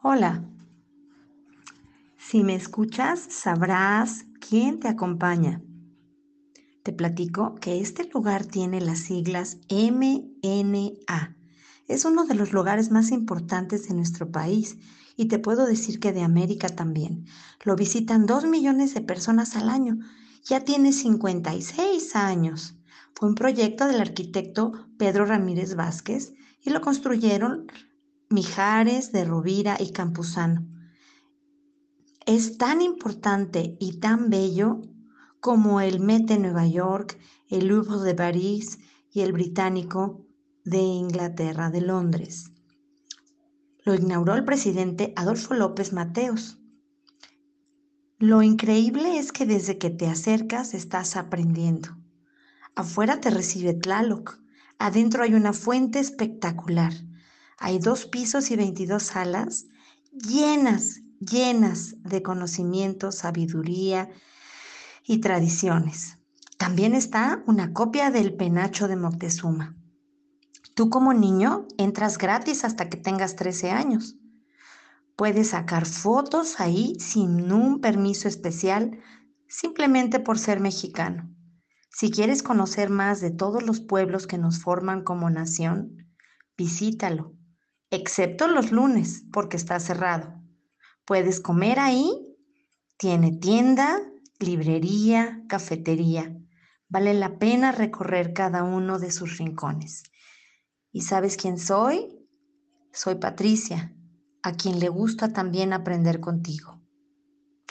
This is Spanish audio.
Hola. Si me escuchas, sabrás quién te acompaña. Te platico que este lugar tiene las siglas MNA. Es uno de los lugares más importantes de nuestro país y te puedo decir que de América también. Lo visitan dos millones de personas al año. Ya tiene 56 años. Fue un proyecto del arquitecto Pedro Ramírez Vázquez y lo construyeron Mijares de Rovira y Campuzano. Es tan importante y tan bello como el Met de Nueva York, el Louvre de París y el Británico de Inglaterra, de Londres. Lo inauguró el presidente Adolfo López Mateos. Lo increíble es que desde que te acercas estás aprendiendo. Afuera te recibe Tlaloc. Adentro hay una fuente espectacular hay dos pisos y 22 salas llenas, llenas de conocimiento, sabiduría y tradiciones. También está una copia del penacho de Moctezuma. Tú como niño entras gratis hasta que tengas 13 años. Puedes sacar fotos ahí sin un permiso especial, simplemente por ser mexicano. Si quieres conocer más de todos los pueblos que nos forman como nación, visítalo excepto los lunes, porque está cerrado. Puedes comer ahí, tiene tienda, librería, cafetería. Vale la pena recorrer cada uno de sus rincones. ¿Y sabes quién soy? Soy Patricia, a quien le gusta también aprender contigo.